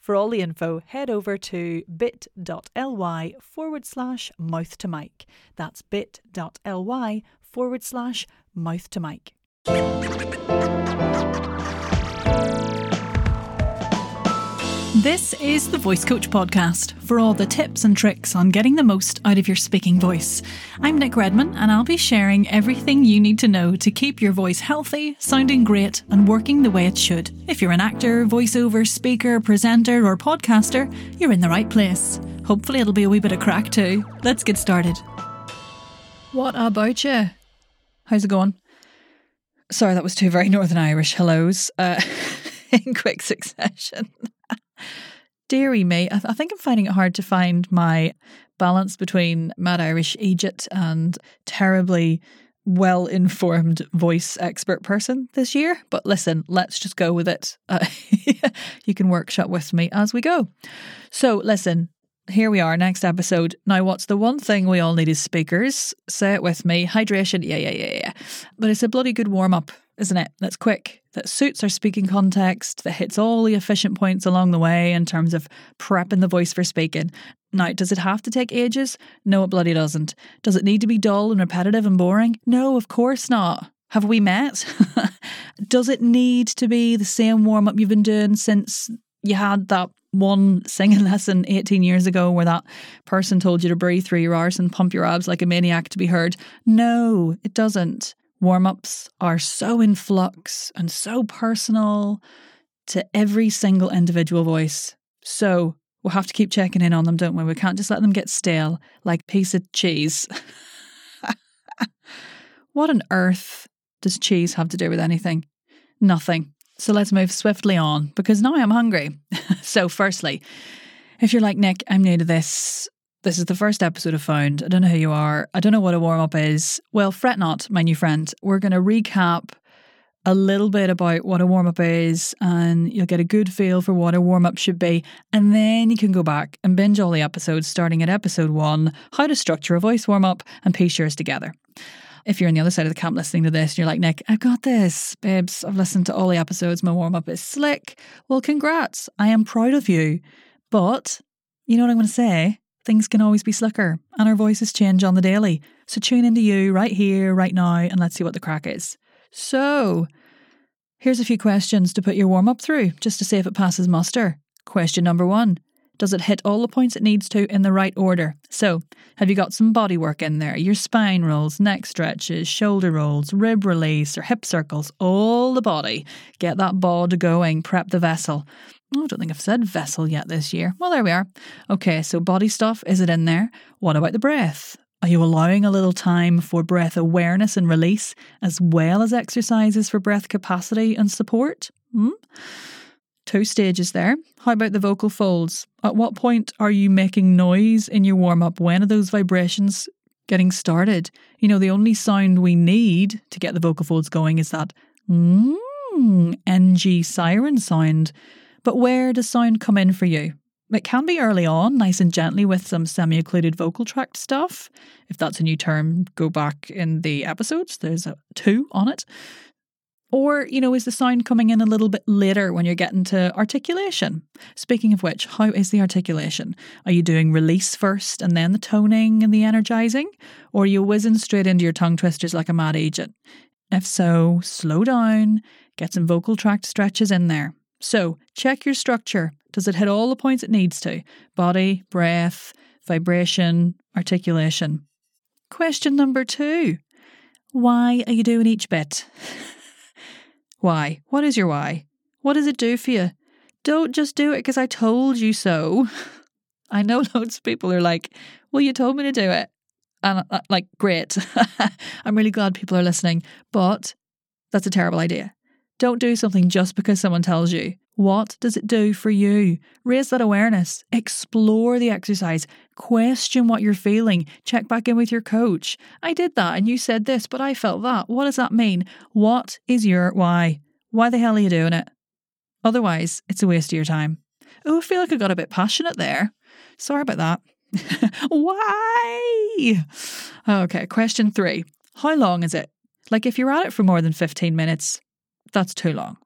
For all the info, head over to bit.ly forward slash mouth to mic. That's bit.ly forward slash mouth to mic. This is the Voice Coach Podcast for all the tips and tricks on getting the most out of your speaking voice. I'm Nick Redman, and I'll be sharing everything you need to know to keep your voice healthy, sounding great, and working the way it should. If you're an actor, voiceover, speaker, presenter, or podcaster, you're in the right place. Hopefully, it'll be a wee bit of crack too. Let's get started. What about you? How's it going? Sorry, that was two very Northern Irish hellos uh, in quick succession. Deary me, I, th- I think I'm finding it hard to find my balance between mad Irish Egypt and terribly well informed voice expert person this year. But listen, let's just go with it. Uh, you can workshop with me as we go. So, listen, here we are, next episode. Now, what's the one thing we all need as speakers? Say it with me hydration. Yeah, yeah, yeah, yeah. But it's a bloody good warm up, isn't it? That's quick, that suits our speaking context, that hits all the efficient points along the way in terms of prepping the voice for speaking. Now, does it have to take ages? No, it bloody doesn't. Does it need to be dull and repetitive and boring? No, of course not. Have we met? does it need to be the same warm up you've been doing since you had that one singing lesson 18 years ago where that person told you to breathe through your arse and pump your abs like a maniac to be heard. No, it doesn't. Warm ups are so in flux and so personal to every single individual voice. So we'll have to keep checking in on them, don't we? We can't just let them get stale like piece of cheese. what on earth does cheese have to do with anything? Nothing. So let's move swiftly on because now I'm hungry. so, firstly, if you're like Nick, I'm new to this. This is the first episode I found. I don't know who you are. I don't know what a warm up is. Well, fret not, my new friend. We're going to recap a little bit about what a warm up is, and you'll get a good feel for what a warm up should be. And then you can go back and binge all the episodes starting at episode one how to structure a voice warm up and piece yours together if you're on the other side of the camp listening to this and you're like, Nick, I've got this, babes. I've listened to all the episodes. My warm up is slick. Well, congrats. I am proud of you. But you know what I'm going to say? Things can always be slicker and our voices change on the daily. So tune into you right here, right now, and let's see what the crack is. So, here's a few questions to put your warm up through just to see if it passes muster. Question number one does it hit all the points it needs to in the right order? So, have you got some body work in there? Your spine rolls, neck stretches, shoulder rolls, rib release, or hip circles, all the body. Get that bod going, prep the vessel. Oh, I don't think I've said vessel yet this year. Well, there we are. Okay, so body stuff, is it in there? What about the breath? Are you allowing a little time for breath awareness and release, as well as exercises for breath capacity and support? Hmm? Two stages there. How about the vocal folds? At what point are you making noise in your warm up? When are those vibrations getting started? You know, the only sound we need to get the vocal folds going is that mm, NG siren sound. But where does sound come in for you? It can be early on, nice and gently with some semi occluded vocal tract stuff. If that's a new term, go back in the episodes. There's a two on it. Or, you know, is the sound coming in a little bit later when you're getting to articulation? Speaking of which, how is the articulation? Are you doing release first and then the toning and the energizing? Or are you whizzing straight into your tongue twisters like a mad agent? If so, slow down, get some vocal tract stretches in there. So, check your structure. Does it hit all the points it needs to? Body, breath, vibration, articulation. Question number two Why are you doing each bit? Why? What is your why? What does it do for you? Don't just do it because I told you so. I know loads of people are like, well, you told me to do it. And uh, like, great. I'm really glad people are listening, but that's a terrible idea. Don't do something just because someone tells you. What does it do for you? Raise that awareness, explore the exercise, question what you're feeling, check back in with your coach. I did that and you said this, but I felt that. What does that mean? What is your why? Why the hell are you doing it? Otherwise, it's a waste of your time. Oh, I feel like I got a bit passionate there. Sorry about that. why? Okay, question three. How long is it? Like, if you're at it for more than 15 minutes, that's too long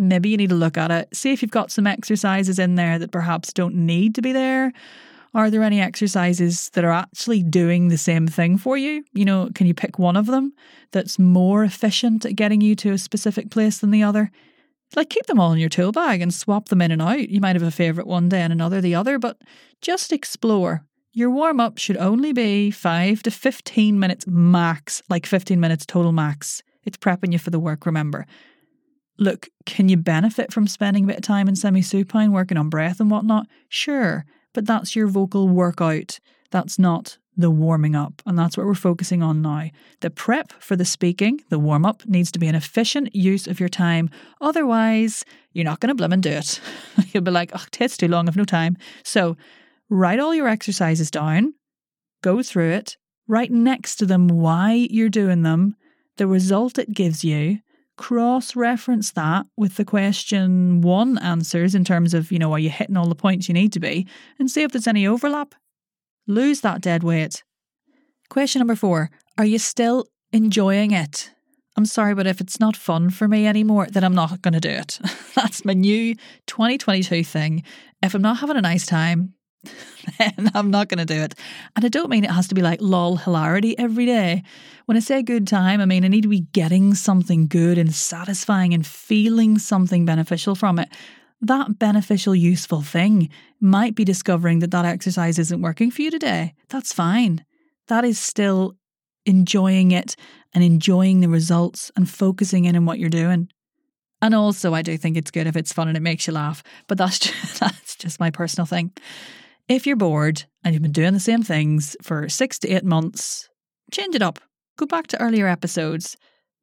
maybe you need to look at it. See if you've got some exercises in there that perhaps don't need to be there. Are there any exercises that are actually doing the same thing for you? You know, can you pick one of them that's more efficient at getting you to a specific place than the other? Like, keep them all in your tool bag and swap them in and out. You might have a favourite one day and another the other, but just explore. Your warm up should only be 5 to 15 minutes max, like 15 minutes total max. It's prepping you for the work, remember look, can you benefit from spending a bit of time in semi supine working on breath and whatnot? Sure, but that's your vocal workout. That's not the warming up. And that's what we're focusing on now. The prep for the speaking, the warm up, needs to be an efficient use of your time. Otherwise, you're not going to blim and do it. You'll be like, oh, it takes too long, I've no time. So write all your exercises down, go through it, write next to them why you're doing them, the result it gives you, cross reference that with the question one answers in terms of, you know, are you hitting all the points you need to be, and see if there's any overlap. Lose that dead weight. Question number four Are you still enjoying it? I'm sorry, but if it's not fun for me anymore, then I'm not going to do it. That's my new 2022 thing. If I'm not having a nice time, then I'm not going to do it. And I don't mean it has to be like lol hilarity every day. When I say good time, I mean I need to be getting something good and satisfying and feeling something beneficial from it. That beneficial, useful thing might be discovering that that exercise isn't working for you today. That's fine. That is still enjoying it and enjoying the results and focusing in on what you're doing. And also, I do think it's good if it's fun and it makes you laugh, but that's just, that's just my personal thing. If you're bored and you've been doing the same things for six to eight months, change it up. Go back to earlier episodes,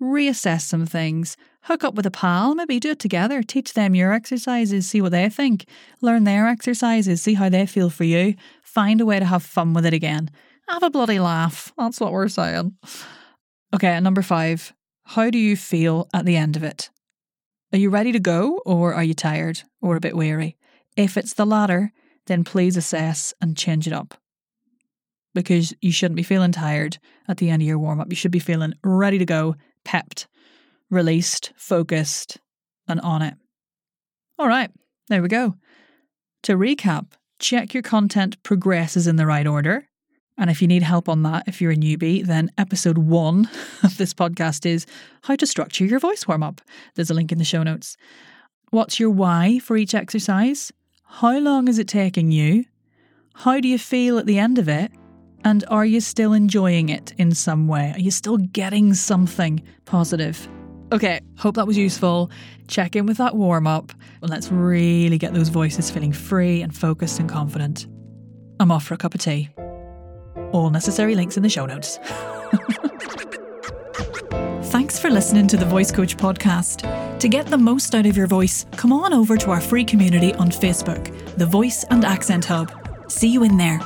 reassess some things, hook up with a pal, maybe do it together, teach them your exercises, see what they think, learn their exercises, see how they feel for you, find a way to have fun with it again. Have a bloody laugh. That's what we're saying. Okay, number five. How do you feel at the end of it? Are you ready to go or are you tired or a bit weary? If it's the latter, then please assess and change it up. Because you shouldn't be feeling tired at the end of your warm up. You should be feeling ready to go, pepped, released, focused, and on it. All right, there we go. To recap, check your content progresses in the right order. And if you need help on that, if you're a newbie, then episode one of this podcast is how to structure your voice warm up. There's a link in the show notes. What's your why for each exercise? How long is it taking you? How do you feel at the end of it? And are you still enjoying it in some way? Are you still getting something positive? Okay, hope that was useful. Check in with that warm up. and let's really get those voices feeling free and focused and confident. I'm off for a cup of tea. All necessary links in the show notes. Thanks for listening to the Voice Coach podcast. To get the most out of your voice, come on over to our free community on Facebook, the Voice and Accent Hub. See you in there.